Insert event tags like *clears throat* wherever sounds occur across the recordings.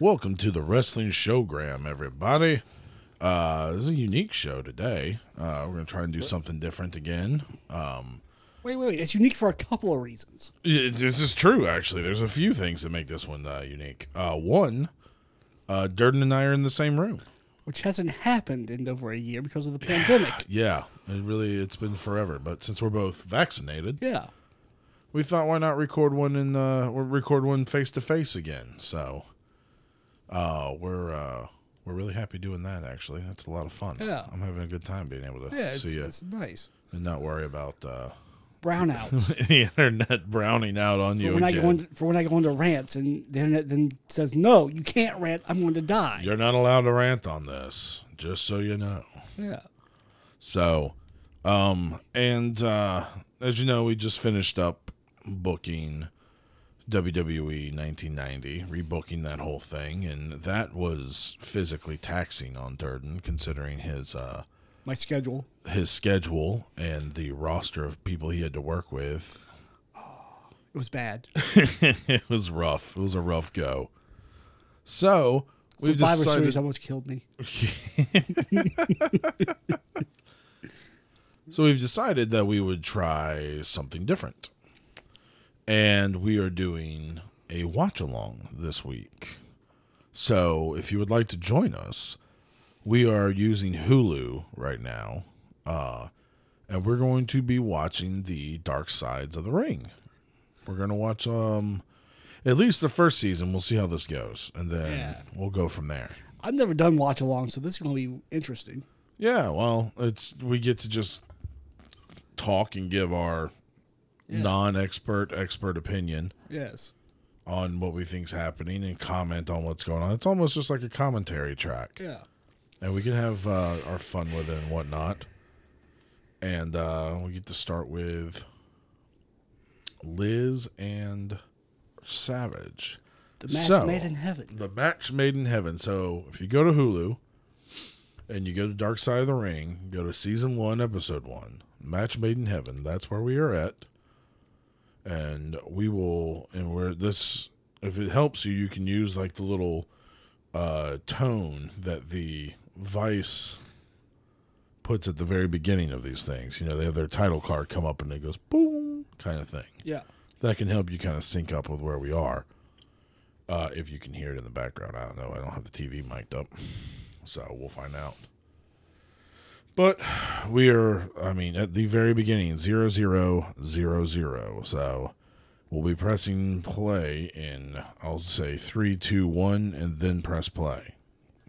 Welcome to the Wrestling Showgram, everybody. Uh, this is a unique show today. Uh, we're gonna try and do something different again. Um, Wait, wait, wait. It's unique for a couple of reasons. it- this is true, actually. There's a few things that make this one uh, unique. Uh, one, uh, Durden and I are in the same room. Which hasn't happened in over a year because of the *sighs* pandemic. Yeah, it really it's been forever. But since we're both vaccinated, Yeah. we thought why not record one in uh, or record one face to face again. So, uh, we're uh, we're really happy doing that. Actually, that's a lot of fun. Yeah. I'm having a good time being able to Yeah, it's, see you it's nice. and not worry about uh, Brownouts. *laughs* the internet browning out on for you when I again. go into, for when I go into rants and the internet then says no, you can't rant. I'm going to die. You're not allowed to rant on this, just so you know. Yeah. So, um, and uh, as you know, we just finished up booking WWE 1990, rebooking that whole thing, and that was physically taxing on Durden, considering his uh, My schedule. his schedule and the roster of people he had to work with. It was bad. *laughs* it was rough. It was a rough go. So we've Survivor decided. Series almost killed me. *laughs* So we've decided that we would try something different. And we are doing a watch along this week. So if you would like to join us, we are using Hulu right now. Uh, and we're going to be watching the Dark Sides of the Ring. We're going to watch um at least the first season. We'll see how this goes. And then Yeah. we'll go from there. I've never done watch along, so this is going to be interesting. Yeah, well, it's we get to just talk and give our non-expert expert opinion Yes. on what we think's happening and comment on what's going on. It's almost just like a commentary track, Yeah. and we can have uh, our fun with it and whatnot. And uh, we get to start with Liz and Savage. The match So- made in heaven. The match made in heaven. So if you go to Hulu and you go to Dark Side of the Ring, go to season one, episode one, Match Made in Heaven. That's where we are at. And we will, and we're this. If it helps you, you can use like the little uh, tone that the Vice puts at the very beginning of these things. You know, they have their title card come up and it goes boom, kind of thing Yeah. that can help you kind of sync up with where we are. Uh, if you can hear it in the background, I don't know. I don't have the TV mic'd up, so we'll find out. But we are, I mean, at the very beginning, zero zero zero zero. So we'll be pressing play in, I'll say three, two, one, and then press play.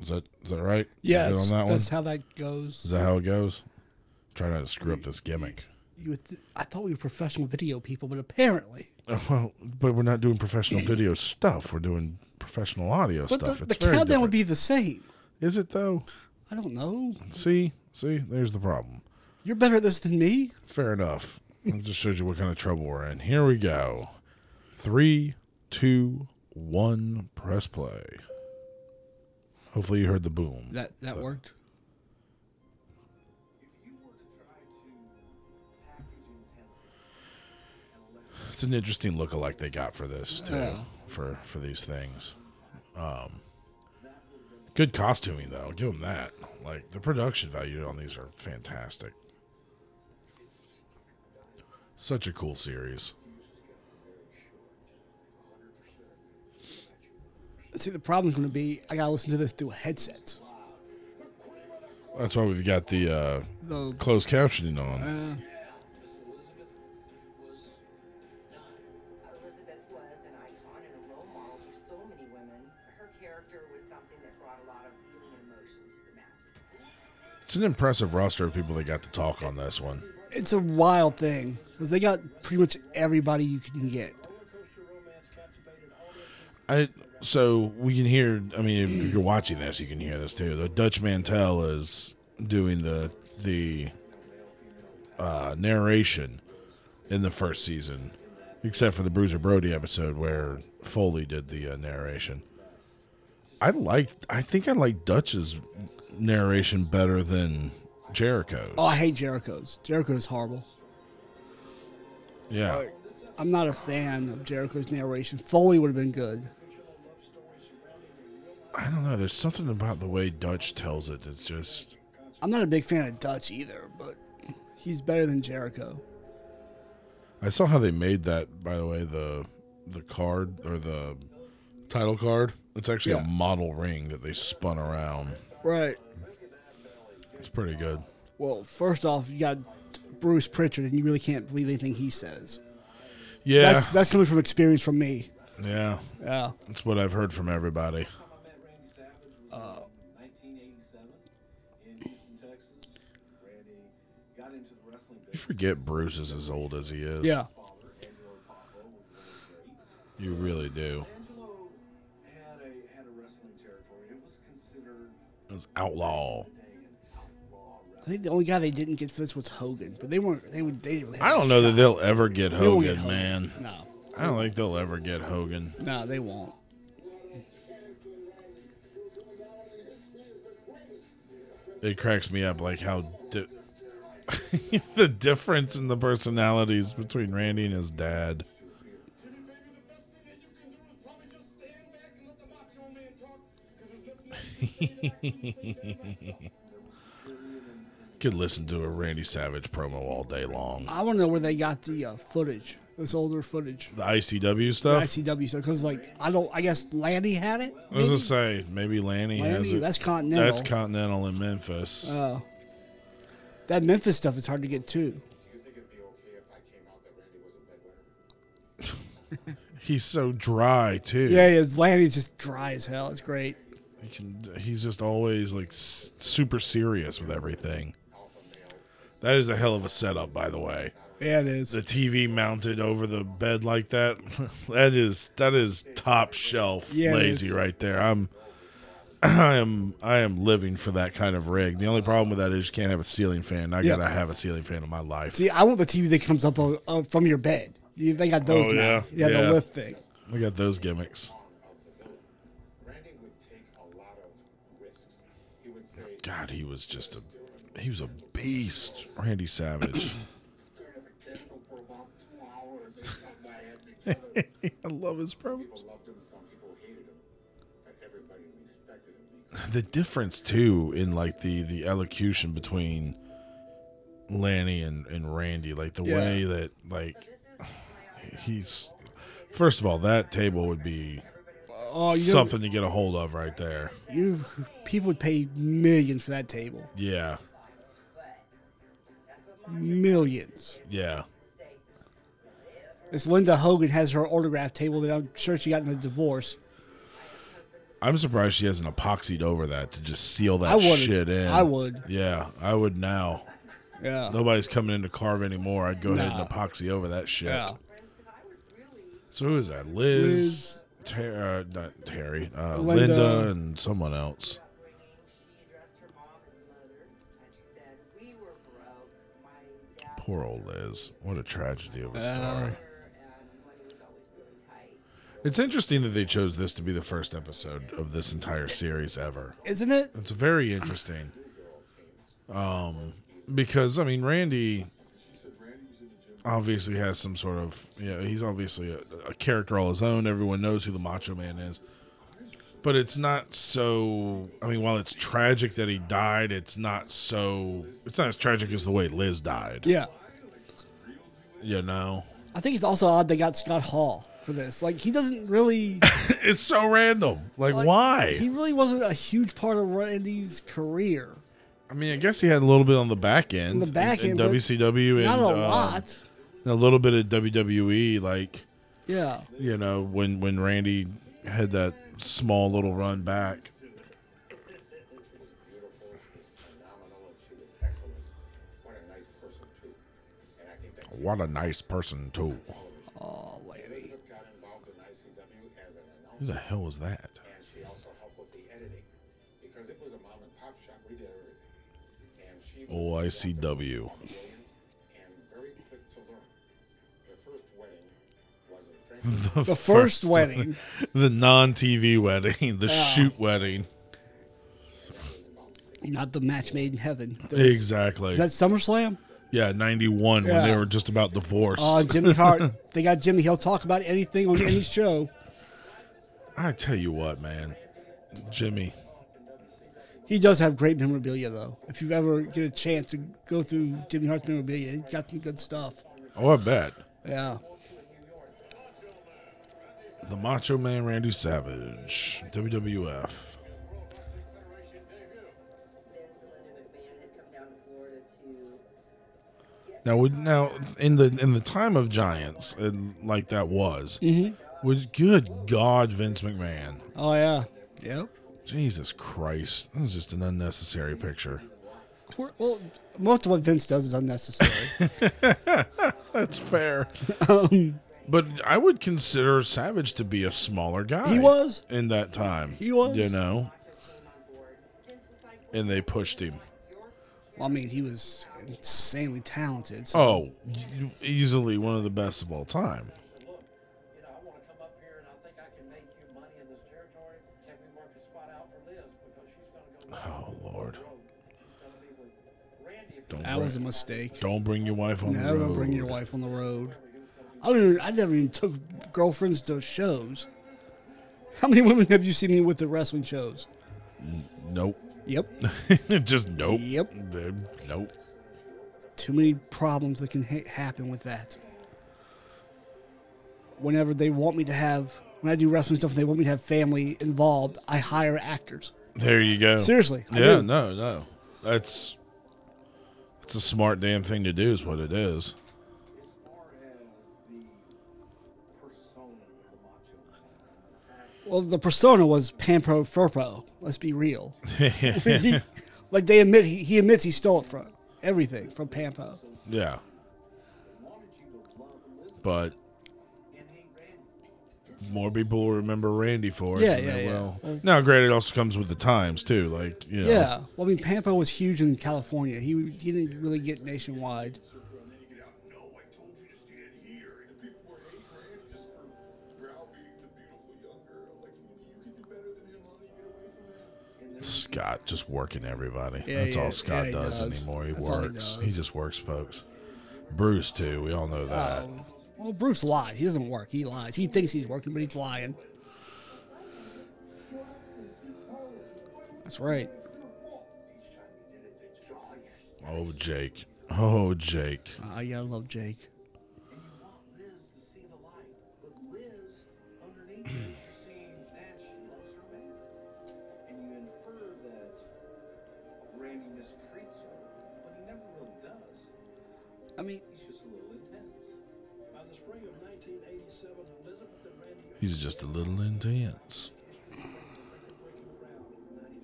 Is that is that right? Yeah. That one. that's how that goes. Is that how it goes? Try not to screw up this gimmick. You th- I thought we were professional video people, but apparently. Uh, *laughs* Well, but we're not doing professional *laughs* video stuff. We're doing professional audio But stuff. the, it's the countdown would be the same. Is it though? I don't know. See, see, there's the problem. You're better at this than me. Fair enough. It just shows you what kind of trouble we're in. Here we go. Three, two, one. Press play. Hopefully you heard the boom. That that worked. It's an interesting look-alike they got for this too. Yeah. For for these things. Um, good costuming though. Give them that. Like the production value on these are fantastic. Such a cool series. See, the problem's going to be I got to listen to this through a headset. That's why we've got the uh, The closed captioning on. uh, It's an impressive roster of people that got to talk on this one. it's a wild thing because they got pretty much everybody you can get. I so we can hear. I mean, if you're watching this, you can hear this too. The Dutch Mantell is doing the the uh, narration in the first season, except for the Bruiser Brody episode where Foley did the uh, narration. I like. I think I like Dutch's narration better than Jericho's. Oh, I hate Jericho's. Jericho's horrible. yeah. Uh, I'm not a fan of Jericho's narration. Foley would have been good. I don't know. There's something about the way Dutch tells it. It's just I'm not a big fan of Dutch either, but he's better than Jericho. I saw how they made that. By the way, the the card or the title card. It's actually Yeah. a model ring that they spun around. Right. It's pretty good. Well, first off, you got Bruce Pritchard, and you really can't believe anything he says. Yeah, That's that's coming from experience from me. yeah. Yeah. That's what I've heard from everybody. Uh, 1987 in Houston, Texas. Randy got into the wrestling You business. forget Bruce is as old as he is. Yeah. Father, Angelo Poffo, was one of the greats. you really do. Was outlaw. today an outlaw I think the only guy they didn't get for this was Hogan, but they weren't. They would. They didn't I don't know that they'll ever get won't get Hogan, man. No, I don't think they'll ever get Hogan. no, they won't. It cracks me up like how di- *laughs* the difference in the personalities between Randy and his dad. *laughs* Could listen to a Randy Savage promo all day long. I want to know where they got the uh, footage, this older footage, The ICW the stuff. ICW stuff. Because like I don't. I guess Lanny had it. I was gonna say maybe Lanny, has Lanny, it. that's Continental. That's Continental in Memphis. Oh. that Memphis stuff is hard to get too. Do you think it'd be okay if I came out that Randy was a bedwetter? *laughs* He's so dry too. Yeah, he is. Lanny's just dry as hell. It's great. He can, he's just always like s- super serious with everything. That is a hell of a setup, by the way. Yeah, it is. The TV mounted over the bed like that. *laughs* that is that is top shelf Yeah, lazy right there. I'm *clears throat* I am I am living for that kind of rig. The only problem with that is you can't have a ceiling fan. I Yeah. gotta have a ceiling fan in my life. See, I want the TV that comes up uh, uh, from your bed. They got those Oh, now. yeah. Yeah, Yeah. the lift thing. We got those gimmicks. God, he was just a he was a beast, Randy Savage. *coughs* *laughs* I love his promos. people loved him, some people hated him, but everybody respected him. because The difference too in like the the elocution between Lanny and, and Randy, like the Yeah. way that like *sighs* he's first of all, that table would be Oh, you something to get a hold of right there. you people would pay millions for that table. Yeah. Millions. Yeah. This Linda Hogan has her autograph table that I'm sure she got in a divorce. I'm surprised she hasn't epoxied over that to just seal that I would. shit in. I would. Yeah, I would now. Yeah. Nobody's coming in to carve anymore. I'd go ahead and epoxy over that shit. Yeah. So who is that? Liz, Liz. Ter- uh, not Terry, uh, Linda. Linda. and someone else. She addressed her mom as mother, and she said, "We were broke. My dad Poor old Liz. What a tragedy of a Uh. story. and money was always really tight." It's interesting that they chose this to be the first episode of this entire series ever. Isn't it? It's very interesting. Um, because I mean, Randy obviously has some sort of yeah. He's obviously a, a character all his own. Everyone knows who the Macho Man is, but it's not so. I mean, while it's tragic that he died, it's not so. It's not as tragic as the way Liz died. Yeah. You know, I think it's also odd they got Scott Hall for this. Like he doesn't really *laughs* it's so random. Like, like, why? He really wasn't a huge part of Randy's career. I mean, I guess he had a little bit on the back end. the back in, end, in WCW, Not and a uh, lot. And a little bit of WWE, like. Yeah. you know when when Randy had that small little run back. beautiful, she was phenomenal, and she was excellent. What a nice person, too. Oh, lady. think that What a nice person too. Frankfurt. The first *laughs* wedding. The non-TV wedding, the shoot wedding. Not the match made in heaven. Exactly. Is that SummerSlam? yeah, ninety-one when they were just about divorced. Oh, Jimmy Hart. *laughs* they got Jimmy. He'll talk about anything on any show. I tell you what, man, Jimmy. He does have great memorabilia, though. If you ever get a chance to go through Jimmy Hart's memorabilia, he's got some good stuff. Oh, I bet. Yeah. The Macho Man Randy Savage, WWF. Vince and Linda McMahon had come down to Florida to Now, would now in the in the time of Giants, and like that was, mm-hmm. was good God, Vince McMahon. Oh, yeah. Yep. Jesus Christ, this is just an unnecessary picture. Well, most of what Vince does is unnecessary. *laughs* That's fair. *laughs* Um, but I would consider Savage to be a smaller guy. He was. in that time. He was. You know, came on board. Vince was like, and they pushed him. well, I mean, he was insanely talented. So Oh, easily one of the best of all time. look, you know, I want to come up here and I think I can make you money in this territory. Can we work a spot out for Liz because she's going to go. Oh Lord, She's going to be with Randy. Don't that bring, was a mistake. don't bring your wife on the Never road. bring your wife on the road. I don't even, I never even took girlfriends to shows. How many women have you seen me with at wrestling shows? Nope. Yep. *laughs* Just nope. Yep. Nope. Too many problems that can ha- happen with that. Whenever they want me to have, when I do wrestling stuff and they want me to have family involved, I hire actors. There you go. Seriously, I Yeah. do. No. No. That's. It's a smart damn thing to do. Is what it is. Well, the persona was Pampero Firpo. Let's be real. *laughs* *laughs* Like they admit, he, he admits he stole it from everything from Pampo. Yeah. wanted you to love Elizabeth But and hate Randy. more people will remember Randy for it. Yeah, yeah, yeah. Well- now, granted, it also comes with the times too. Like you know. Yeah. Well, I mean, Pampo was huge in California. He he didn't really get nationwide. Scott just working everybody. Yeah, That's yeah, all Scott yeah, does, does. anymore. He That's all he works. He, just works, folks. Bruce too. We all know that. Um, well, Bruce lies. He doesn't work. He lies. He thinks he's working, but he's lying. That's right. Oh, Jake. Oh, Jake. I gotta love Jake.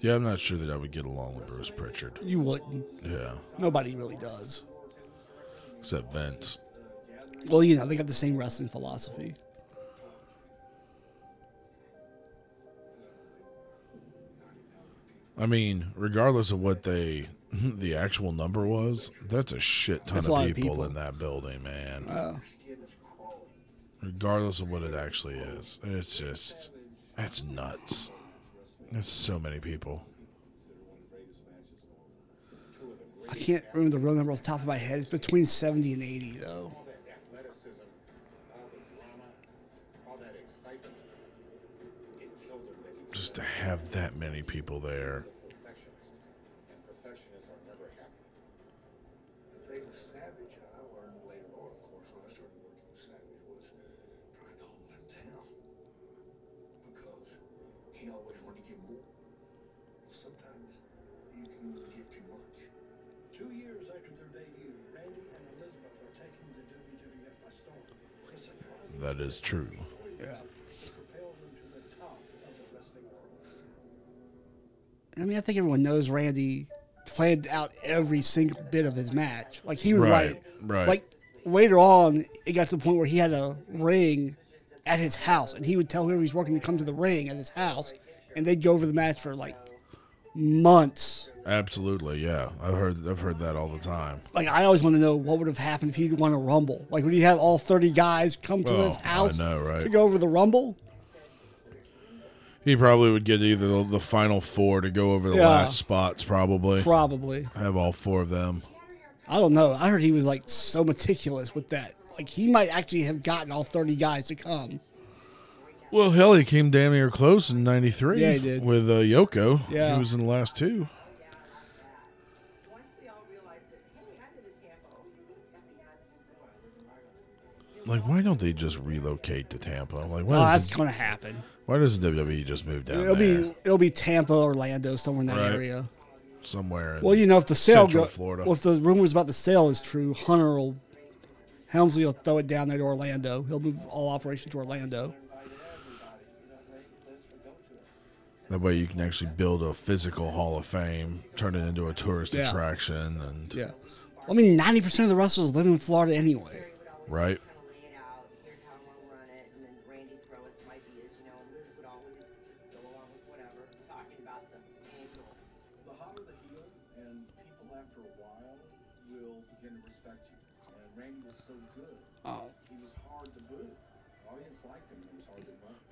Yeah, I'm not sure that I would get along with Bruce Pritchard. you wouldn't. Yeah, Nobody really does. except Vince. Well, you know, they got the same wrestling philosophy. I mean, regardless of what they, *laughs* the actual number was, that's a shit ton That's of a lot of people, people. in that building, man. Regardless of what it actually is, it's just, that's nuts. That's so many people. I can't remember the real number off the top of my head. It's between 70 and 80, though. Athleticism, all the drama, all that excitement, it killed him that he was Just to have that many people there. Wrestling world. I mean, I think everyone knows Randy planned out every single bit of his match. Like he would Right, write, right. Like later on, it got to the point where he had a ring at his house, and he would tell whoever he's working to come to the ring at his house, and they'd go over the match for like months. Absolutely, yeah. I've heard I've heard that all the time. Like I always want to know what would have happened if he'd won a rumble. Like would he have all thirty guys come to Oh, his house know, right? to go over the rumble. He probably would get either the, the final four to go over the Yeah. last spots, probably. Probably. Have all four of them. I don't know. I heard he was like so meticulous with that. Like he might actually have gotten all thirty guys to come. Well, hell, he came damn near close in '93. Yeah, he did. with uh, Yoko. Yeah. he was in the last two. Once we all realized that, hey, I live in Tampa. You live in Tampa? Yeah. Like, why don't they just relocate to Tampa? Like, why, Oh, that's gonna happen. why doesn't WWE just move down It'll there be it'll be Tampa, Orlando, somewhere in that Right. area. somewhere? In Well, you know, if the sale go, Florida. well, if the rumors about the sale is true, Hunter will Helmsley will throw it down there to Orlando. He'll move all operations to Orlando. That way you can actually build a physical Hall of Fame, turn it into a tourist Yeah. attraction, and Yeah. I mean, ninety percent of the wrestlers live in Florida anyway. right.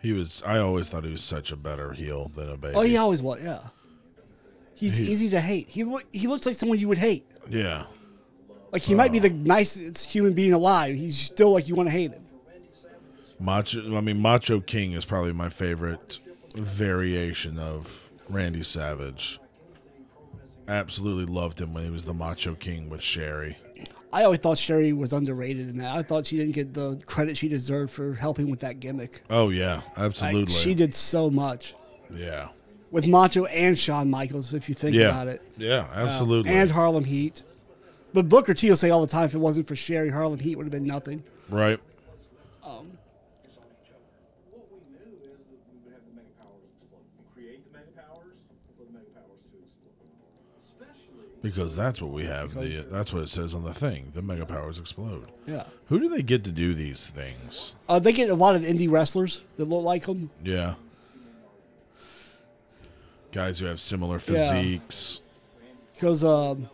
He was. I always thought he was such a better heel than a baby. Oh, he always was. Yeah. He's He- easy to hate. He loo- he looks like someone you would hate. yeah. Like he might be uh. the nicest human being alive. He's still like you want to hate him. Macho. I mean, Macho King is probably my favorite variation of Randy Savage. Absolutely loved him when he was the Macho King with Sherry. I always thought Sherry was underrated in that. I thought she didn't get the credit she deserved for helping with that gimmick. Oh yeah, Like, absolutely. she did so much Yeah. with Macho and Shawn Michaels. If you think Yeah. about it, Yeah, Uh, absolutely. and Harlem Heat. But Booker T will say all the time, if it wasn't for Sherry, Harlem Heat would have been nothing. right. What we knew is that we would have the mega powers explode. We create the mega powers for the mega powers to explode. Especially Because that's what we have. The that's what it says on the thing. The mega powers explode. Yeah. Who do they get to do these things? Uh, they get a lot of indie wrestlers that look like them. Yeah. Guys who have similar physiques. Because, um,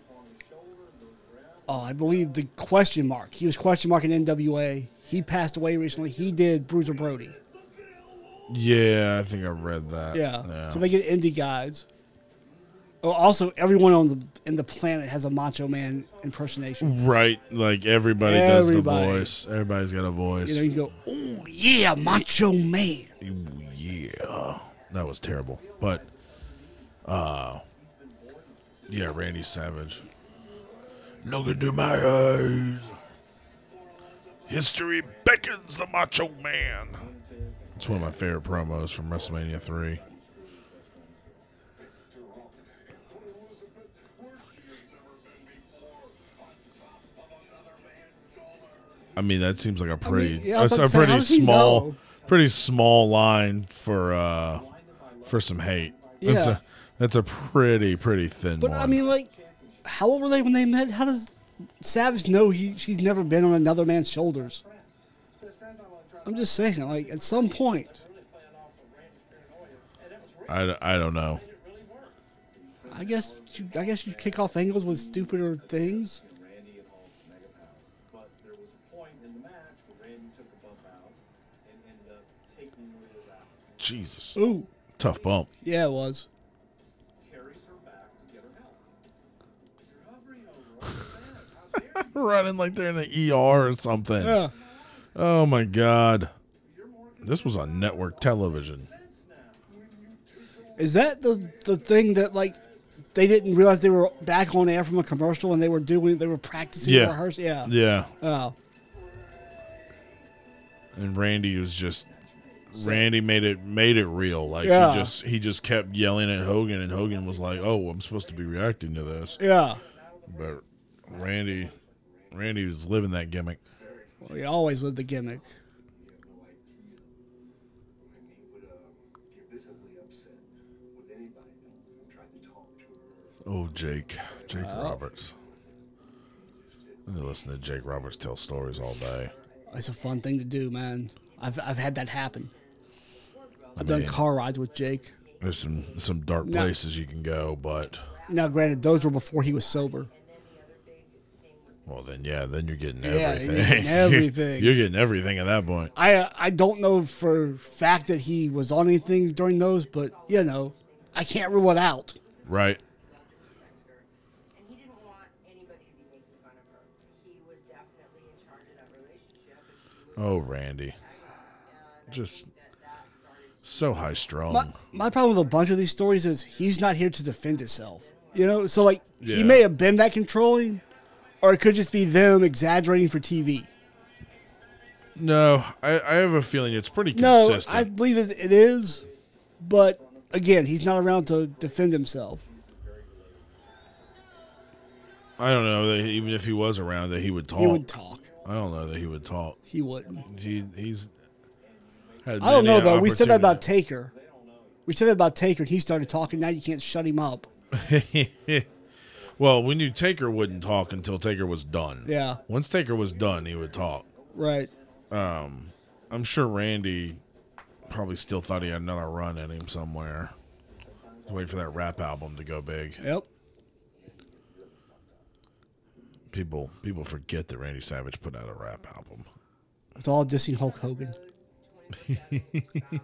oh, I believe the question mark. He was question mark in NWA. He passed away recently. He did Bruiser Brody. Yeah, I think I read that. Yeah. So they get indie guys. Oh, also, everyone on the in the planet has a Macho Man impersonation. right, like everybody, does Everybody. the voice. Everybody's got a voice. You know, you go, oh yeah, Macho Man. Yeah, that was terrible. But, uh, yeah, Randy Savage. Look into my eyes. History beckons the Macho Man. It's one of my favorite promos from WrestleMania three. I mean, that seems like a pretty, yeah, I was a, a how pretty small, know? pretty small line for uh for some hate. That's Yeah. a that's a pretty pretty thin But one. I mean, like, how old were they when they met? How does Savage know he she's never been on another man's shoulders? I'm just saying, like, at some point, I, I don't know. I guess you, I guess you kick off angles with stupider things. Randy and Hulk mega powers. But there was a point in the match where Randy took a bump out and ended up taking Liz out. Jesus, Ooh, tough bump. yeah, it was. Carries her back get her help. You're hovering over her bed. How dare you? Running like they're in the ER or something. Yeah, Oh my god. This was on network television. is that the the thing that like they didn't realize they were back on air from a commercial and they were doing they were practicing Yeah. rehearsing? Yeah. Yeah. Oh, And Randy was just Randy made it made it real. Like Yeah. he just he just kept yelling at Hogan and Hogan was like, "Oh, I'm supposed to be reacting to this." yeah. But Randy Randy was living that gimmick. Well, he always lived the gimmick. You have no idea when he would get visibly upset with anybody that to talk. Oh, Jake. Jake Roberts. I listen to Jake Roberts tell stories all day. It's a fun thing to do, man. I've I've had that happen. I've done car rides with Jake. There's some some dark No. places you can go, but Now, granted, those were before he was sober. well, then yeah, then you're getting Yeah, everything. *laughs* you're getting everything. you're getting everything at that point. I uh, I don't know for fact that he was on anything during those, but you know, I can't rule it out. Right. He didn't want anybody to be making fun of her. He was definitely in charge of relationship. And she was Oh, Randy. Just So high strung. My, my problem with a bunch of these stories is he's not here to defend himself. You know, so like Yeah. he may have been that controlling, or it could just be them exaggerating for TV. no, I, I have a feeling it's pretty consistent. No. I believe it, it is, but again, he's not around to defend himself. I don't know that even if he was around that he would talk. He would talk. I don't know that he would talk. He wouldn't. He he's. I don't know though. We said that about. Taker. We said that about Taker, and he started talking. Now you can't shut him up. *laughs* well, we knew Taker wouldn't talk until Taker was done. Yeah. Once Taker was done, he would talk. Right. Um, I'm sure Randy probably still thought he had another run in him somewhere. Wait for that rap album to go big. Yep. People people forget that Randy Savage put out a rap album. It's all dissing Hulk Hogan.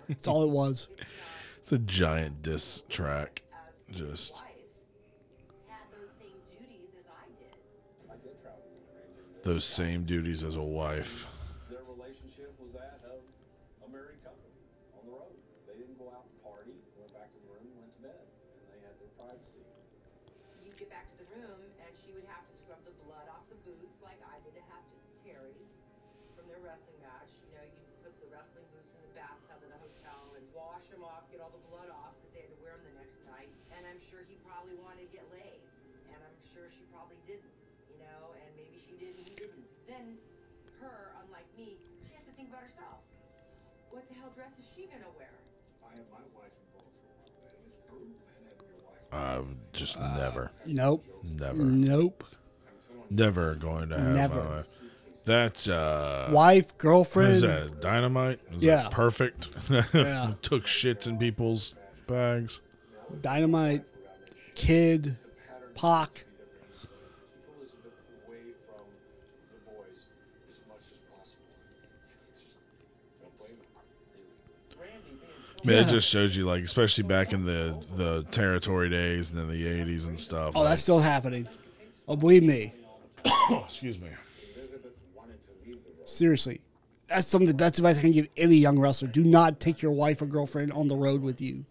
That's all it was. It's a giant diss track. Just those same duties as I did. I did travel with Randy. those same duties as a wife. Their relationship was that of a married couple on the road. They didn't go out and party, went back to the room, went to bed, and they had their privacy. You'd get back to the room, and she would have to scrub the blood off the boots like I did to have to Terry's from their wrestling match. You know, you'd put the wrestling boots in the bathtub in the hotel and wash them off, get all the blood off because they had to wear them the next night. And I'm sure he probably wanted to get laid, and I'm sure she probably didn't. You know, and maybe she did and he didn't. Then her, unlike me, she has to think about herself. What the hell dress is she gonna wear? I have my wife involved for a while, man. brutal, man, having your wife. I would just never, Nope. never, Nope. never going to have. Never. uh, that's uh, Wife, Is girlfriend. that dynamite? Is Yeah. that perfect? *laughs* Yeah. Took shits in people's bags. Dynamite, Kid, Pac. Elizabeth away from the boys as much as possible. Don't blame her. Randy being so I mean, it just shows you, like, especially back in the the territory days and in the '80s and stuff. Oh, like- that's still happening. Oh, believe me. *coughs* excuse me. Elizabeth wanted to leave the road. Seriously. That's some of the best advice I can give any young wrestler. Do not take your wife or girlfriend on the road with you.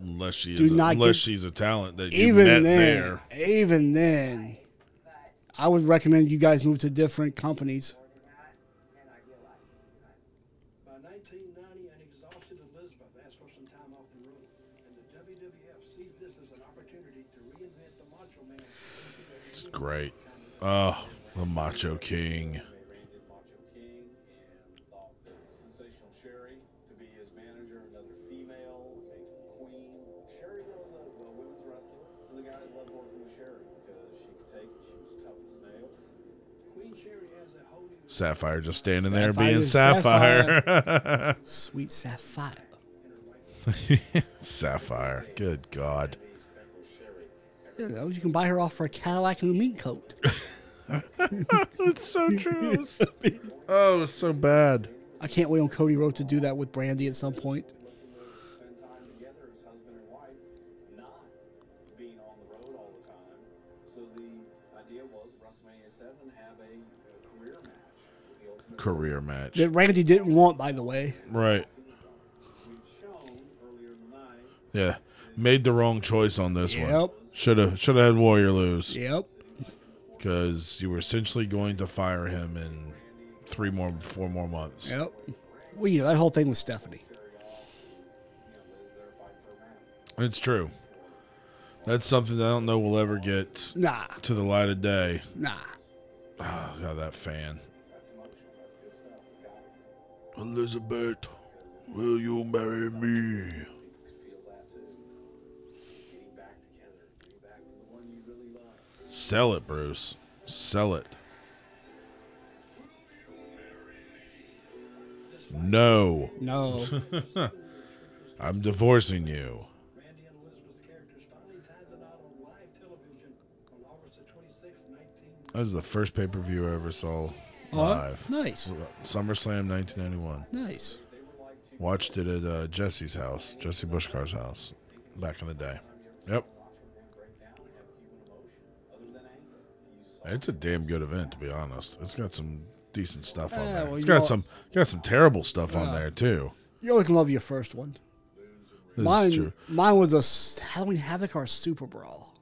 Unless she Do is, a, not unless get- she's a talent that you Even met then, there. even then, I would recommend you guys move to different companies. By 1990, an exhausted Elizabeth asked Sapphire just standing there being is Sapphire. *laughs* Sweet Sapphire. Sapphire. Good God. You know, you can buy her off for a Cadillac and a mink coat. *laughs* It's so true. *laughs* oh, it's so bad. I can't wait on Cody Rhodes to do that with Brandi at some point. Career match. That Randy didn't want, by the way. Right. we'd shown earlier tonight. Yeah. Made the wrong choice on this one. Yep. Should have should have had Warrior lose Yep. because you were essentially going to fire him in three more, four more months. Yep. Well, you know, that whole thing with Stephanie. You know, Liz there fighting for a man. It's true. That's something that I don't know will ever get Nah. to the light of day. Nah. Oh, God, that fan. Elizabeth, will you marry me? Feel that too. Getting back together. Getting back to the one you really love. Sell it, Bruce. Sell it. No, No. *laughs* I'm divorcing you. Randy and Elizabeth's characters finally tied the knot on live television on August the 26th, 19. That was the first pay per view I ever saw live. nice. SummerSlam 1991. Nice. Watched it at uh, Jesse's house, Jesse Bushcar's house, back in the day. Yep. It's a damn good event, to be honest. It's got some decent stuff on Yeah, there. well, It's you got know- some got some terrible stuff on there too. You always love your first one. This Mine, is true. mine was a s- Halloween Havoc or a Super Brawl.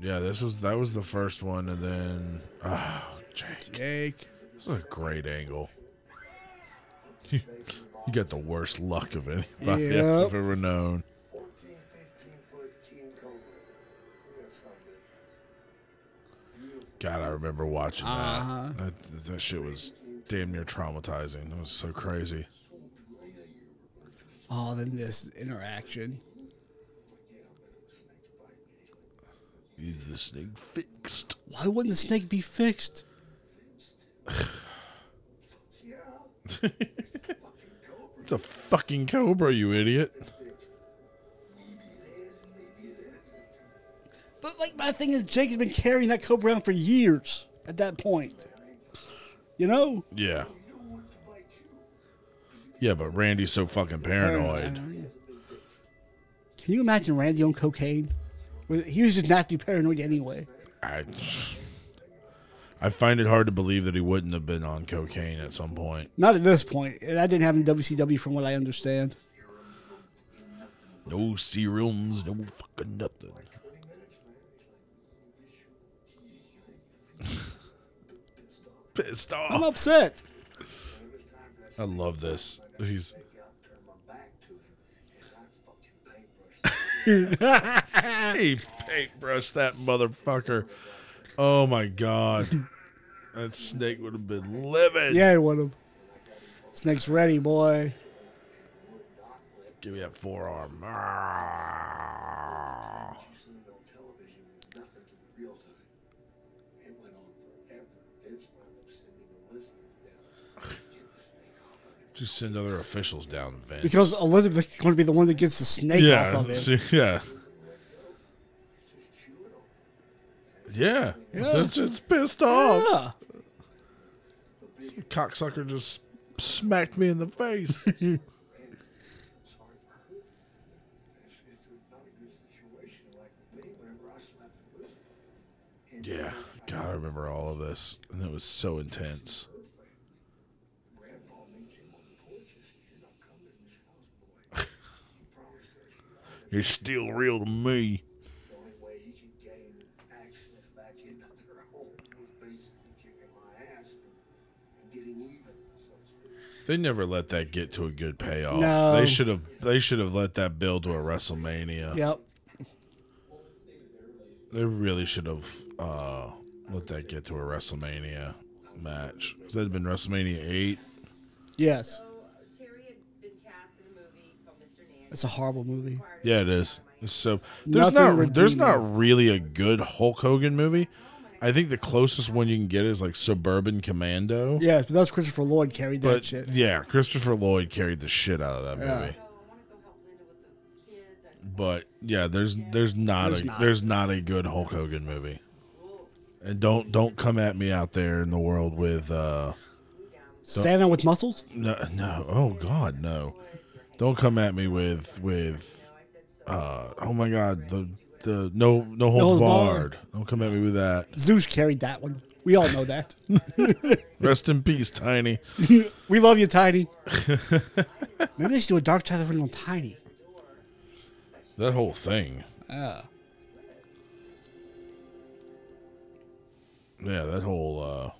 Yeah, this was that was the first one, and then oh, Jake, Jake. This was a great angle. You, *laughs* you got the worst luck of anybody Yep. I've ever known. 14, 15 foot king cobra. Look at that son of a bitch. Beautiful. God, I remember watching Uh-huh. that. that. That shit was damn near traumatizing. It was so crazy. Oh, then this interaction. Is the snake fixed? Why wouldn't the snake be fixed? *laughs* It's a fucking cobra, you idiot. But like my thing is, Jake's been carrying that cobra around for years. At that point, you know. Yeah. Yeah, but Randy's so fucking paranoid. Can you imagine Randy on cocaine? He was just naturally paranoid anyway. I, I find it hard to believe that he wouldn't have been on cocaine at some point. Not at this point. That didn't happen in WCW, from what I understand. No serums, no fucking nothing. *laughs* Pissed off. I'm upset. I love this. He's *laughs* he paintbrushed that motherfucker. Oh my god. That snake would have been livid. Yeah, one of them. Snake's ready, boy. Give me that forearm. Ah. Seen it on television, nothing to the real time. It went on forever. Vince wound up sending Elizabeth down. Get the snake off of him. Just send other officials down, Vince. Because Elizabeth's going to be the one that gets the snake yeah, off of him. she- yeah, yeah. Yeah. It's, it's pissed off. Yeah. Some cocksucker just smacked me in the face. I'm sorry for her. It's, it's not a good situation like with me whenever I slapped Elizabeth. And yeah, God, I remember all of this, and it was so intense. Grandpa meets him on the porch and says, You're not coming in this house, boy. He promised us you It's still real to me. They never let that get to a good payoff. No. They should have. They should have let that build to a WrestleMania. Yep. They really should have uh, let that get to a WrestleMania match. 'Cause that'd been WrestleMania eight. Yes. So, Terry had been cast in a movie called Mr. Nanny. It's a horrible movie. Yeah, it is. It's so there's Nothing not there's not really a good Hulk Hogan movie. I think the closest one you can get is like Suburban Commando. Yeah, but that was Christopher Lloyd carried that but shit. yeah, Christopher Lloyd carried the shit out of that Yeah. movie. So I want to go help Linda with the kids. And But yeah, there's there's not There's a not. there's not a good Hulk Hogan movie. And don't don't come at me out there in the world with uh Santa with muscles? no no oh god no. Don't come at me with with uh oh my god the the no no holds holds barred. Don't come at me with that. Zeus carried that one. We all know that. *laughs* Rest in peace, Tiny. we love you, Tiny. Maybe they should do a Dark Side of the Ring on Tiny. That whole thing. Yeah. Yeah, that whole uh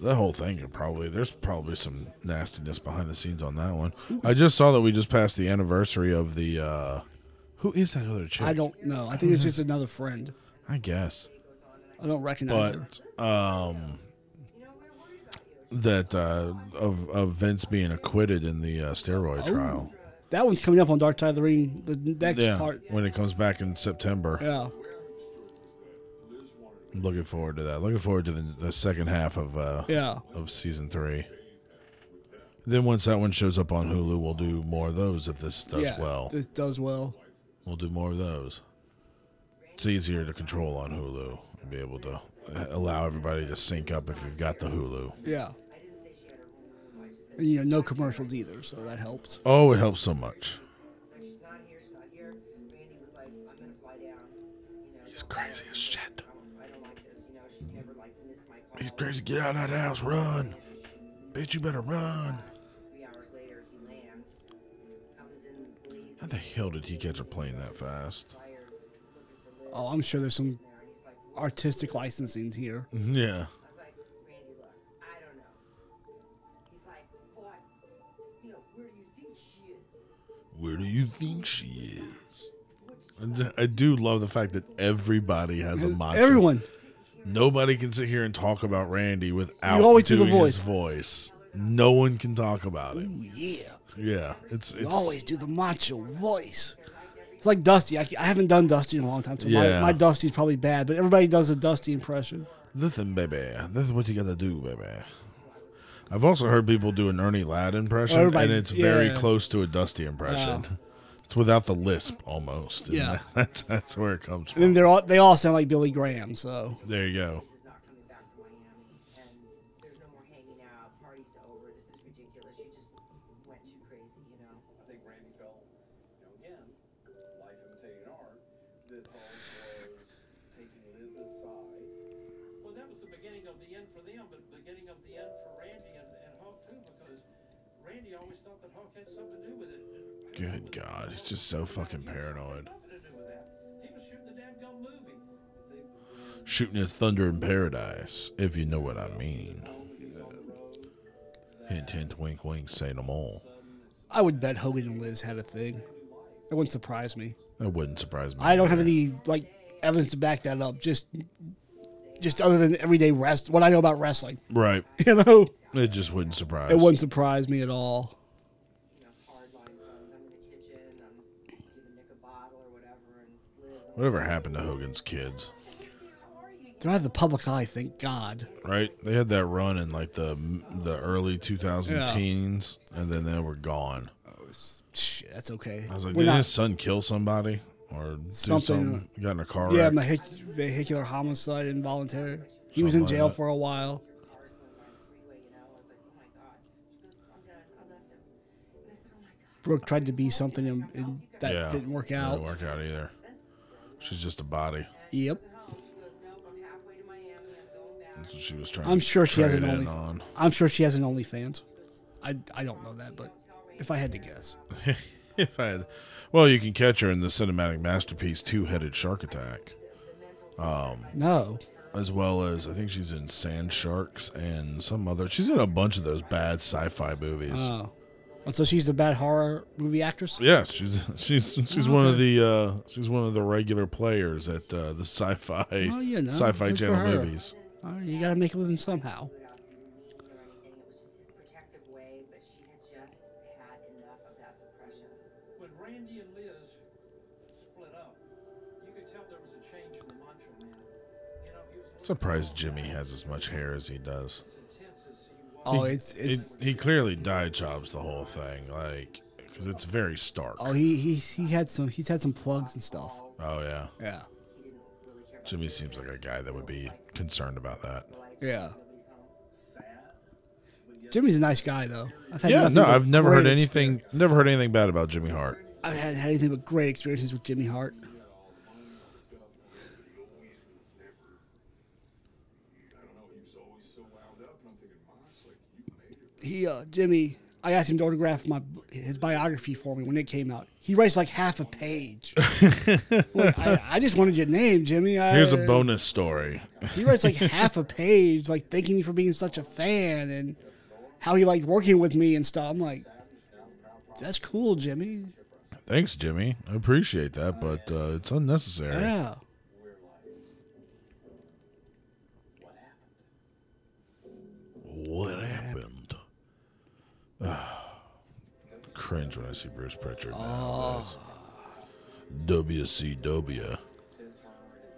that whole thing could probably there's probably some nastiness behind the scenes on that one. I just saw that we just passed the anniversary of the uh who is that other chick? I don't know. I think it's just another friend. I guess. I don't recognize But um that uh of of Vince being acquitted in the uh, steroid trial. That one's coming up on Dark Side of the Ring, the next Yeah, part. when it comes back in September. Yeah. I'm looking forward to that. Looking forward to the, the second half of uh Yeah. of season three. Then once that one shows up on Hulu, we'll do more of those if this does yeah. well. This does well. We'll do more of those. It's easier to control on Hulu and be able to allow everybody to sync up if you've got the Hulu. Yeah. And, you know, no commercials either, so that helps. Oh, it helps so much. she's not here, she's not here. Randy was like, I'm going to fly down. You know, He's crazy as shit. I don't, I don't like this. You know, she's never like missed my call. He's crazy. Get out of that house. Run. Bitch, you better run. How the hell did he catch a plane that fast? Oh, I'm sure there's some artistic licensing here. Mm-hmm, yeah. I was like, Randy, look, I don't know. He's like, well, I, you know, where do you think she is? I do you think she is? I d- I do love the fact that everybody has a mantra. Everyone. Nobody can sit here and talk about Randy without You always do the doing his voice. No one can talk about him. Yeah. Yeah, it's You always do the macho voice. It's like Dusty. I, I haven't done Dusty in a long time, so Yeah. my, my Dusty's probably bad, but everybody does a Dusty impression. listen, baby. This is what you gotta do, baby. I've also heard people do an Ernie Ladd impression, Everybody- and it's very yeah. close to a Dusty impression. It's without the lisp almost. Yeah. *laughs* that's that's where it comes from. And they're all, they all sound like Billy Graham, so. There you go. Just so fucking paranoid. Nothing to do with that. He was shooting the damn gum movie. Shooting his thunder in paradise, if you know what I mean. Hint, hint, wink, wink, say no more. I would bet Hogan and Liz had a thing. It wouldn't surprise me. That wouldn't surprise me. I don't have any like evidence to back that up. Just, just other than everyday rest, what I know about wrestling, Right. *laughs* you know, It just wouldn't surprise. Me. It wouldn't surprise me at all. Whatever happened to Hogan's kids? They're out of the public eye, thank God. Right? They had that run in like the the early 2000 teens, and then they were gone. Oh, shit, that's okay. I was like, We're did not- his son kill somebody or do Something- something? Got in a car yeah, wreck? vehic- vehicular homicide, involuntary. He was in Something like jail for a while. cars going by the freeway, you know. I was like, oh my god. She goes, I'm done. I left him. And I said, oh my god. Brooke tried to be something and, and that yeah, didn't work out. Didn't work out either. She's just a body. Yep. She. I'm halfway to Miami. I'm going back. That's what she was trying. I'm to sure she has an only. on. I'm sure she has an OnlyFans. I I don't know that, but if I had to guess, *laughs* if I had, well, you can catch her in the cinematic masterpiece Two Headed Shark Attack, Um, no. as well as I think she's in Sand Sharks and some other. She's in a bunch of those bad sci-fi movies. Oh, And so she's the bad horror movie actress. Yeah, she's she's she's one of the uh, she's one of the regular players at uh, the sci-fi Oh, you know, sci-fi good channel movies. All right, you gotta make a living somehow. or anything. It was just his protective way, but she had just had enough of that suppression. When Randy and Liz split up, you could tell there was a change in the Macho Man. You know, he was a little Surprised Jimmy has as much hair as he does. as intense as he was. Oh, He- it's it's. he, he clearly dye chops the whole thing, like because it's very stark. Oh, he he he had some. He's had some plugs and stuff. Oh yeah, Yeah. He didn't really care about Jimmy seems like a guy that would be concerned about that. Yeah. Jimmy's a nice guy though. I've had Yeah, no, I've never heard experience- anything. Never heard anything bad about Jimmy Hart. I've had, had anything but great experiences with Jimmy Hart. I don't know, he was always so wound up, and I'm thinking, Moss, like, you made it. He uh, Jimmy. I asked him to autograph my his biography for me when it came out. He writes like half a page. *laughs* Like, I, I just wanted your name, Jimmy. I, Here's a bonus story. He writes like half a page, like thanking me for being such a fan and how he liked working with me and stuff. I'm like, that's cool, Jimmy. Thanks, Jimmy. I appreciate that, but uh, it's unnecessary. Yeah. What happened? What happened? *sighs* Cringe when I see Bruce Pritchard. nowadays. WCW.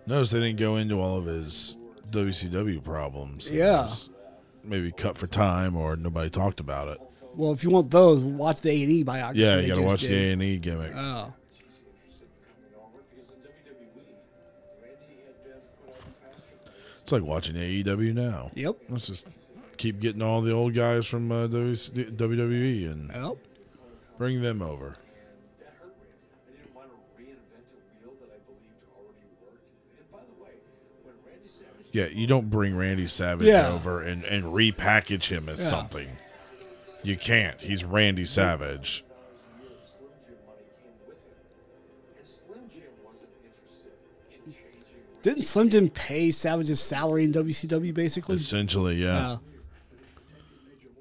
Notice they didn't go into all of his WCW problems. Yeah. Maybe cut for time or nobody talked about it. Well, if you want those, watch the A and E biography. Yeah, you gotta just watch the. A and E gimmick. Oh, It's like watching AEW now. yep, Let's just keep getting all the old guys from uh, WWE and yep. bring them over. That hurt Randy. I didn't want to reinvent a wheel that I believed already worked. And by the way, when Randy Savage Yeah, you don't bring Randy Savage Yeah. over and, and repackage him as Yeah. something. You can't. He's Randy Savage. Slim Jim money came with Slim Jim wasn't interested in changing Didn't Slim Jim pay Savage's salary in WCW basically? Essentially, yeah. Yeah.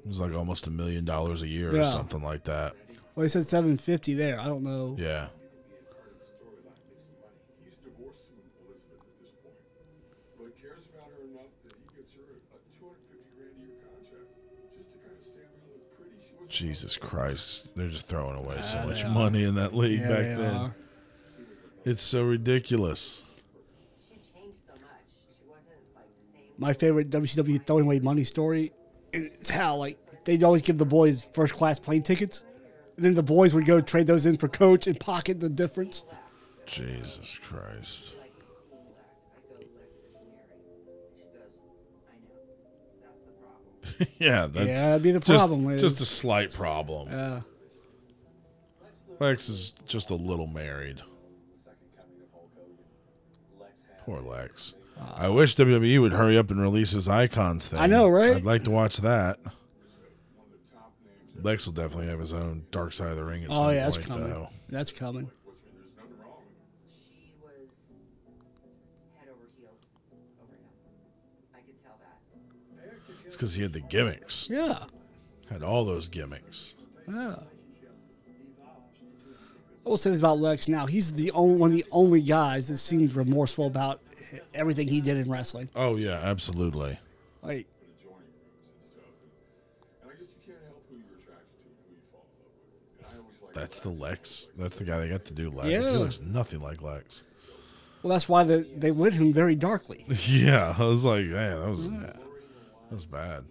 It was like almost a million dollars a year or Yeah. something like that. Well, he said 750 there. I don't know. Yeah. He's divorced from Elizabeth at this point, but cares about her enough that he gets her a 250 grand a year contract just to kind of stand there and look pretty. Jesus Christ. They're just throwing away so much money in that league Yeah, back they then. are. It's so ridiculous. She changed so much. She wasn't like the same. My favorite WCW throwing away money story is how like they'd always give the boys first class plane tickets, and then the boys would go trade those in for coach and pocket the difference. Jesus Christ. Like school Lex. I go, Lex is *laughs* married. She goes, I know. That's the problem. yeah, that's Yeah, that'd be the problem, Liz. just a slight problem. Yeah. Lex is just a little married. second coming of Hulk Hogan. Lex had Poor Lex. I wish WWE would hurry up and release his icons thing. I know, right? I'd like to watch that. Lex will definitely have his own Dark Side of the Ring at Oh some yeah, that's point, coming. though. That's coming. She was head over heels over him. I could tell that. It's because he had the gimmicks. Yeah. Had all those gimmicks. Yeah. I will say this about Lex now. He's the only one of the only guys that seems remorseful about everything he did in wrestling. Oh yeah, absolutely. Like And I guess you can't help who you're attracted to and who you fall in love with. And I always like That's the Lex. That's the guy they got to do Lex. Yeah. He looks nothing like Lex. well that's why the, they lit him very darkly. *laughs* Yeah, I was like, man, that was that was bad.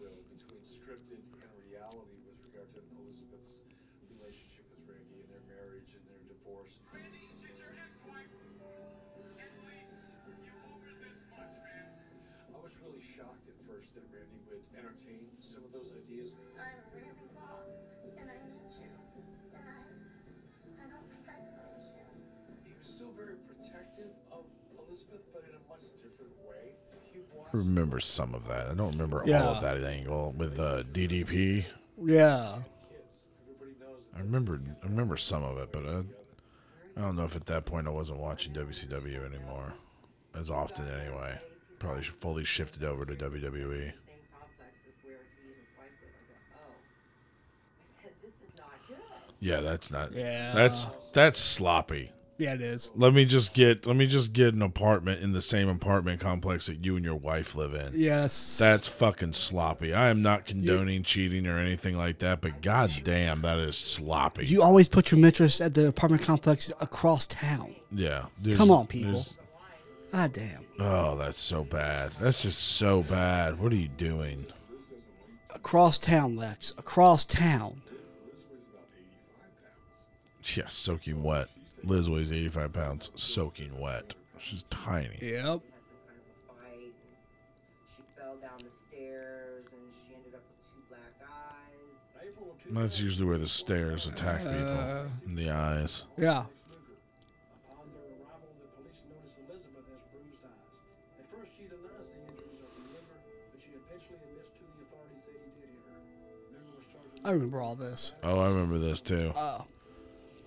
Remember some of that. I don't remember all of that angle with uh, DDP. Yeah. kids. Everybody knows I remember I remember some of it, but I, I don't know if at that point I wasn't watching WCW anymore as often anyway. Probably fully shifted over to. WWE. Same complex of where he and his wife live. I go. I said, this is not good. Yeah, that's not. Yeah. That's that's sloppy. Yeah, it is. Let me just get let me just get an apartment in the same apartment complex that you and your wife live in. Yes. That's fucking sloppy. I am not condoning cheating or anything like that, but god damn, that is sloppy. you always put your mistress at the apartment complex across town. yeah. Come on, people. God damn. Oh, that's so bad. That's just so bad. What are you doing? Across town, Lex. Across town. Yeah, soaking wet. Liz weighs 85 pounds, soaking wet. She's tiny. Yep. Had some kind of a fight. She fell down the stairs and she ended up with two black eyes. April of That's usually where the stairs attack people uh. in the eyes. Yeah. Upon their arrival, the police noticed Elizabeth has bruised eyes. At first, she denies the injuries are from Luger, but she eventually admits to the authorities that he did hit her. Numerous charges. I remember all this. Oh, I remember this too. Oh.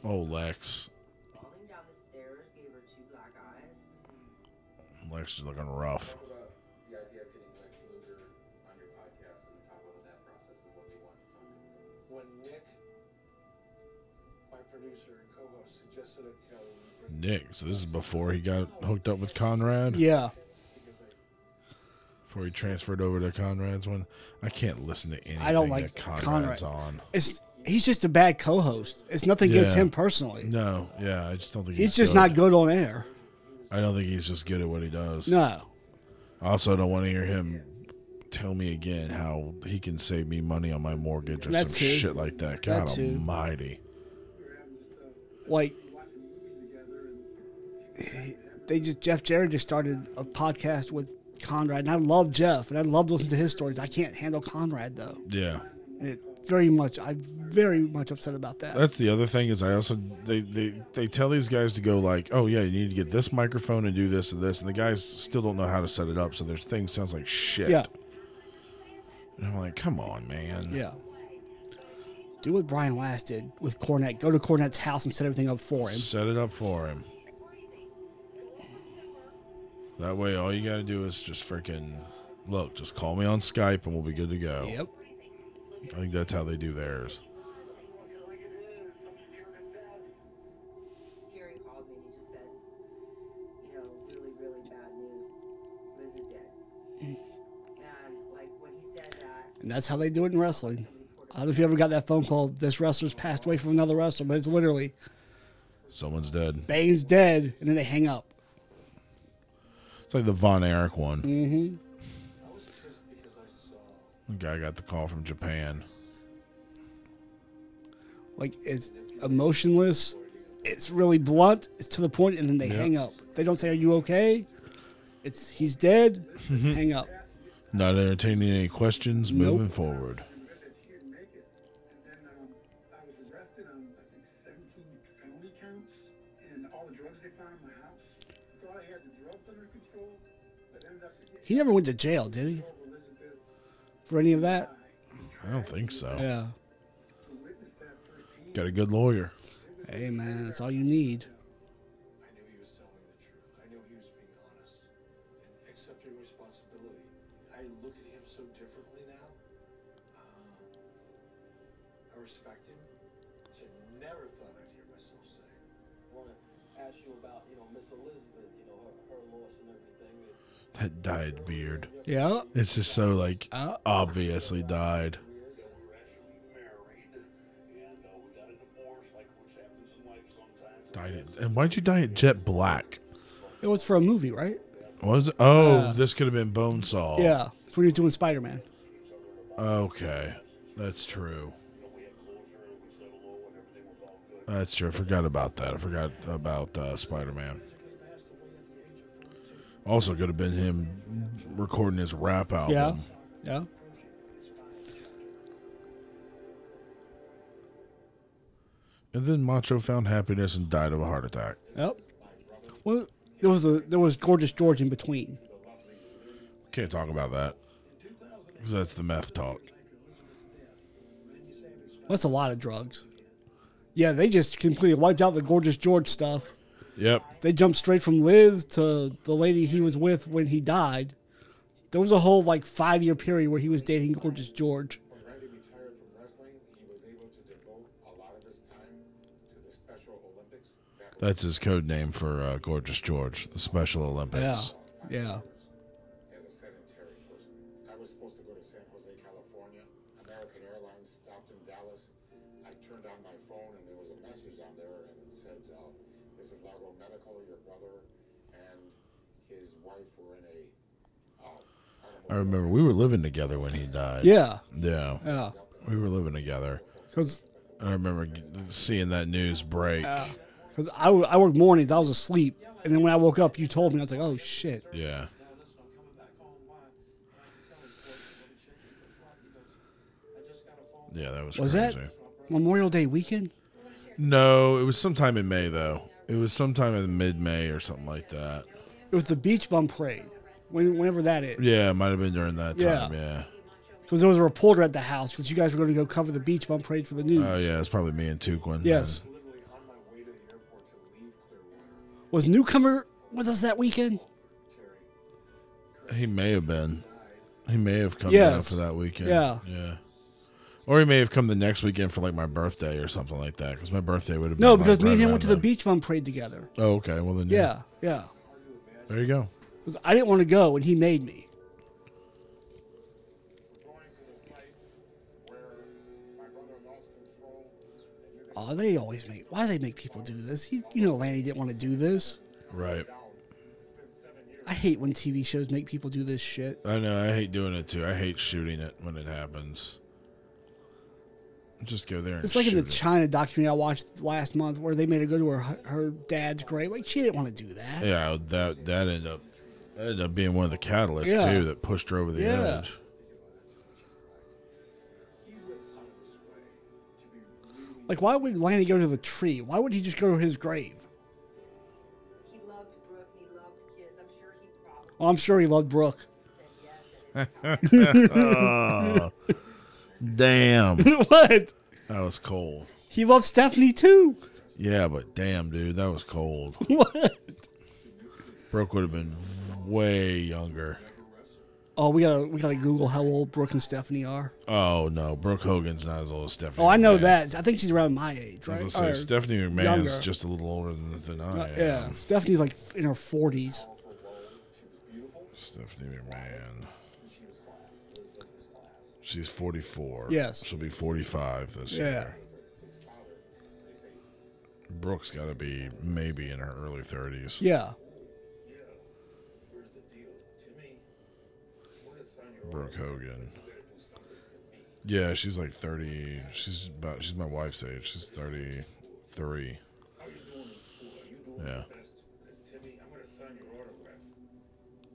Oh, Lex. To talk about. when Nick, my producer suggested it, you know, we bring Nick. So this is before he got hooked up with Conrad. Yeah. Before he transferred over to Conrad's one. I can't listen to anything I don't like that Conrad's Conrad. on. It's he's just a bad co-host. It's nothing against him personally. No, yeah, I just don't think He's he's, just good. not good on air. I don't think he's just good at what he does. No. I also don't want to hear him tell me again how he can save me money on my mortgage or That some too. shit like that. God That too. almighty. Like they just Jeff Jarrett just started a podcast with Conrad, and I love Jeff, and I love listening to his stories. I can't handle Conrad though. Yeah. And it very much, I'm very much upset about that. That's the other thing is I also they, they they tell these guys to go like, oh yeah, you need to get this microphone and do this and this, and the guys still don't know how to set it up, so their thing sounds like shit. yeah, And I'm like, come on, man. yeah. Do what Brian Last did with Cornette. Go to Cornette's house and set everything up for him. Set it up for him. That way, all you got to do is just freaking look. Just call me on Skype, and we'll be good to go. Yep. I think that's how they do theirs. Terry called me and he just said, you know, really, really bad news. Liz is dead. and like when he said that, And that's how they do it in wrestling. I don't know if you ever got that phone call. This wrestler's passed away from another wrestler, but it's literally Someone's dead. Bane's dead, and then they hang up. It's like the Von Erich one. Mm-hmm. The guy got the call from Japan. Like it's emotionless. It's really blunt. It's to the point, and then they Yep. hang up. They don't say, "Are you okay?" It's he's dead. Mm-hmm. hang up. Not entertaining any questions. Nope. Moving forward. that she didn't make it. And then I was arrested on, I think, 17 felony counts and all the drugs they found in my house. Thought I had the drugs under control, but ended up getting He never went to jail, did he? For any of that? I don't think so. Yeah. to witness that firsthand. Got a good lawyer. Hey man, that's all you need. That dyed beard. Yeah. It's just so like Uh, obviously died. that we're actually married, and we got a divorce, like which happens in life sometimes. Dyed it. And why'd you dye it jet black? It was for a movie, right? What was it? Oh, this could have been Bonesaw. Yeah. It's when you're doing Spider Man. Okay, that's true. We had closure, and we said hello, and everything was all good. That's true. I forgot about that. I forgot about uh, Spider Man. Also, could have been him recording his rap album. Yeah. Yeah. And then Macho found happiness and died of a heart attack. Yep. Well, there was a there was Gorgeous George in between. Can't talk about that. Because that's the meth talk. That's a lot of drugs. Yeah, they just completely wiped out the Gorgeous George stuff. Yep. They jumped straight from Liz to the lady he was with when he died. There was a whole like five year period where he was dating Gorgeous George. When Randy retired from wrestling, he was able to devote a lot of his time to the Special Olympics. That's his code name for uh, Gorgeous George, the Special Olympics. Yeah. as I remember we were living together when he died. Yeah. Yeah. Yeah. We were living together. Because I remember seeing that news break. I, w- I worked mornings, I was asleep. And then when I woke up, you told me. I was like, oh shit. Yeah. Now listen, I'm coming back home. Why? And I can tell his voice a little bit shaky. But why? He goes, I just got a phone. Yeah, that was, Was crazy. that Memorial Day weekend? No, it was sometime in May though. It was sometime in mid May or something like that. It was the Beach Bum Parade. When, whenever that is. Yeah, it might have been during that Yeah. time. Yeah. Because there was a reporter at the house because you guys were going to go cover the Beach Bum Parade for the news. Oh yeah, it's probably me and Tuquin. Yes. Literally on my way to the airport to leave Clearwater, Was Newcomer with us that weekend? He may have been. He may have come down Yes. for that weekend. Yeah. Yeah. Or he may have come the next weekend for like my birthday or something like that. Because my birthday would have been No, because me and him went to the. Beach Bum Parade together. Oh, okay. Well then. Yeah, yeah. There you go. 'Cause I didn't want to go, and he made me. going to the site where my brother lost control. And you're Oh, they always make. Why do they make people do this? He, you know, Lanny didn't want to do this. Right. I hate when TV shows make people do this shit. I know. I hate doing it too. I hate shooting it when it happens. Just go there and It's like in the it. Chyna documentary I watched last month, where they made her go to her her dad's grave. Like she didn't want to do that. Yeah, that that ended up that ended up being one of the catalysts Yeah. too that pushed her over the Yeah. edge. He went out of his way to be really Like, why would Lanny go to the tree? Why would he just go to his grave? he loved Brooke, he loved kids. I'm sure he probably Well, I'm sure he loved Brooke. Oh, *laughs* damn, *laughs* what? that was cold. He loved Stephanie too. Yeah, but damn, dude, that was cold. *laughs* What? Brooke would have been way younger. Oh, we gotta we gotta Google how old Brooke and Stephanie are. Oh no, Brooke Hogan's not as old as Stephanie. Oh, I know McMahon. that. I think she's around my age, I was gonna Or- say Stephanie McMahon's younger. just a little older than, than I Uh, am. yeah, Stephanie's like in her forties. Stephanie McMahon. She's 44. Yes. She'll be 45 this year. Yeah. year. Brooke's got to be maybe in her early 30s. Yeah. Brooke Hogan. Yeah, she's like 30. She's about she's my wife's age. She's 33. How you doing in school? Are you doing Yeah. your best? Because Timmy, I'm gonna sign your autograph.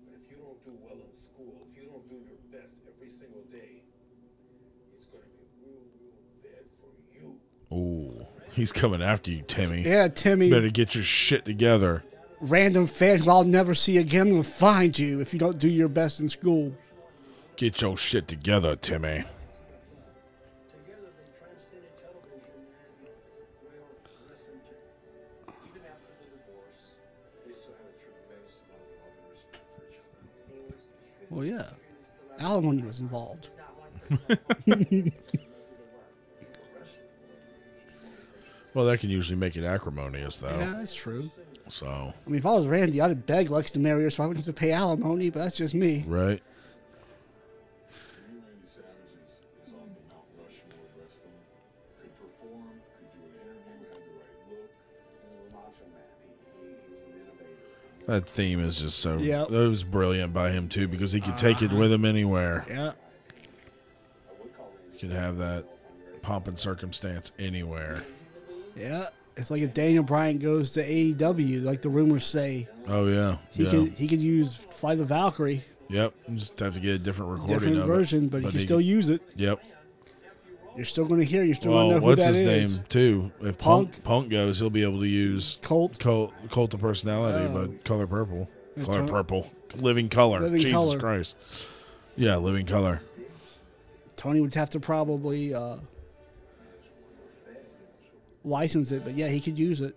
But if you don't do well in school, if you don't do your best every single day, it's gonna be real, real bad for you. Ooh, he's coming after you, Timmy. Yeah, Timmy. Better get your shit together. Random fans who I'll never see again will find you if you don't do your best in school. Get your shit together, Timmy. Together they transcended television and, well, listen, even after the divorce, they still had a tremendous amount of love and respect for each other. Well, yeah. Alimony was involved. *laughs* Well, that can usually make it acrimonious, though. Yeah, that's true. So, I mean, if I was Randy, I'd beg Lex to marry her so I wouldn't have to pay alimony, but that's just me. right? That theme is just so. Yep. That was brilliant by him too, because he could take it with him anywhere. Yeah. He could have that pomp and circumstance anywhere. Yeah. It's like if Daniel Bryan goes to AEW, like the rumors say, Oh yeah, he yeah. could he could use Fly the Valkyrie, Yep. Just have to get a different recording different of version, it. but you can he- still use it. Yep. You're still going to hear. You're still Well, going to know what's his is. name too? If Punk. Punk goes, he'll be able to use Colt. Cult, Cult of Personality, Oh. but color purple, color a- purple, living color. Living Jesus Colour. Christ. Yeah, living color. Tony would have to probably uh, license it, but yeah, he could use it.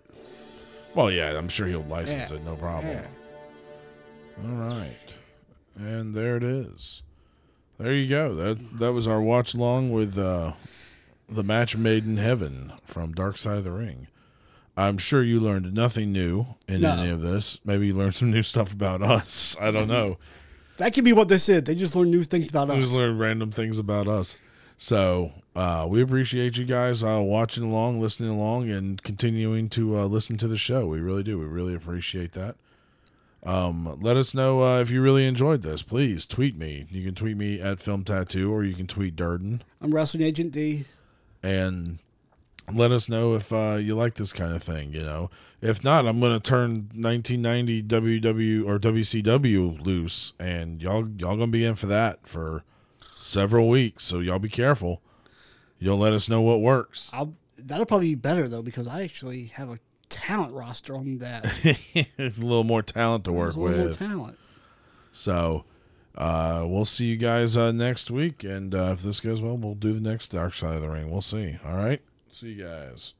Well, yeah, I'm sure he'll license Yeah. it, no problem. Yeah. All right, and there it is. There you go. That that was our watch along with uh, the match made in heaven from Dark Side of the Ring. I'm sure you learned nothing new in No. any of this. Maybe you learned some new stuff about us. I don't know. That could be what this is. They just learned new things about We us. just learned random things about us. So uh, we appreciate you guys uh, watching along, listening along, and continuing to uh, listen to the show. We really do. We really appreciate that. Um, let us know uh, if you really enjoyed this. Please tweet me. You can tweet me at Film Tattoo, or you can tweet Durden, I'm Wrestling Agent D. and let us know if uh, you like this kind of thing. You know, if not, I'm going to turn 1990 WW or WCW loose, and y'all y'all gonna be in for that for several weeks. So y'all be careful. You'll let us know what works. I'll, that'll probably be better though because I actually have a talent roster on that. *laughs* There's a little more talent to work There's a little more with. talent. So uh, we'll see you guys uh, next week, and uh, if this goes well, we'll do the next Dark Side of the Ring. We'll see. All right, see you guys.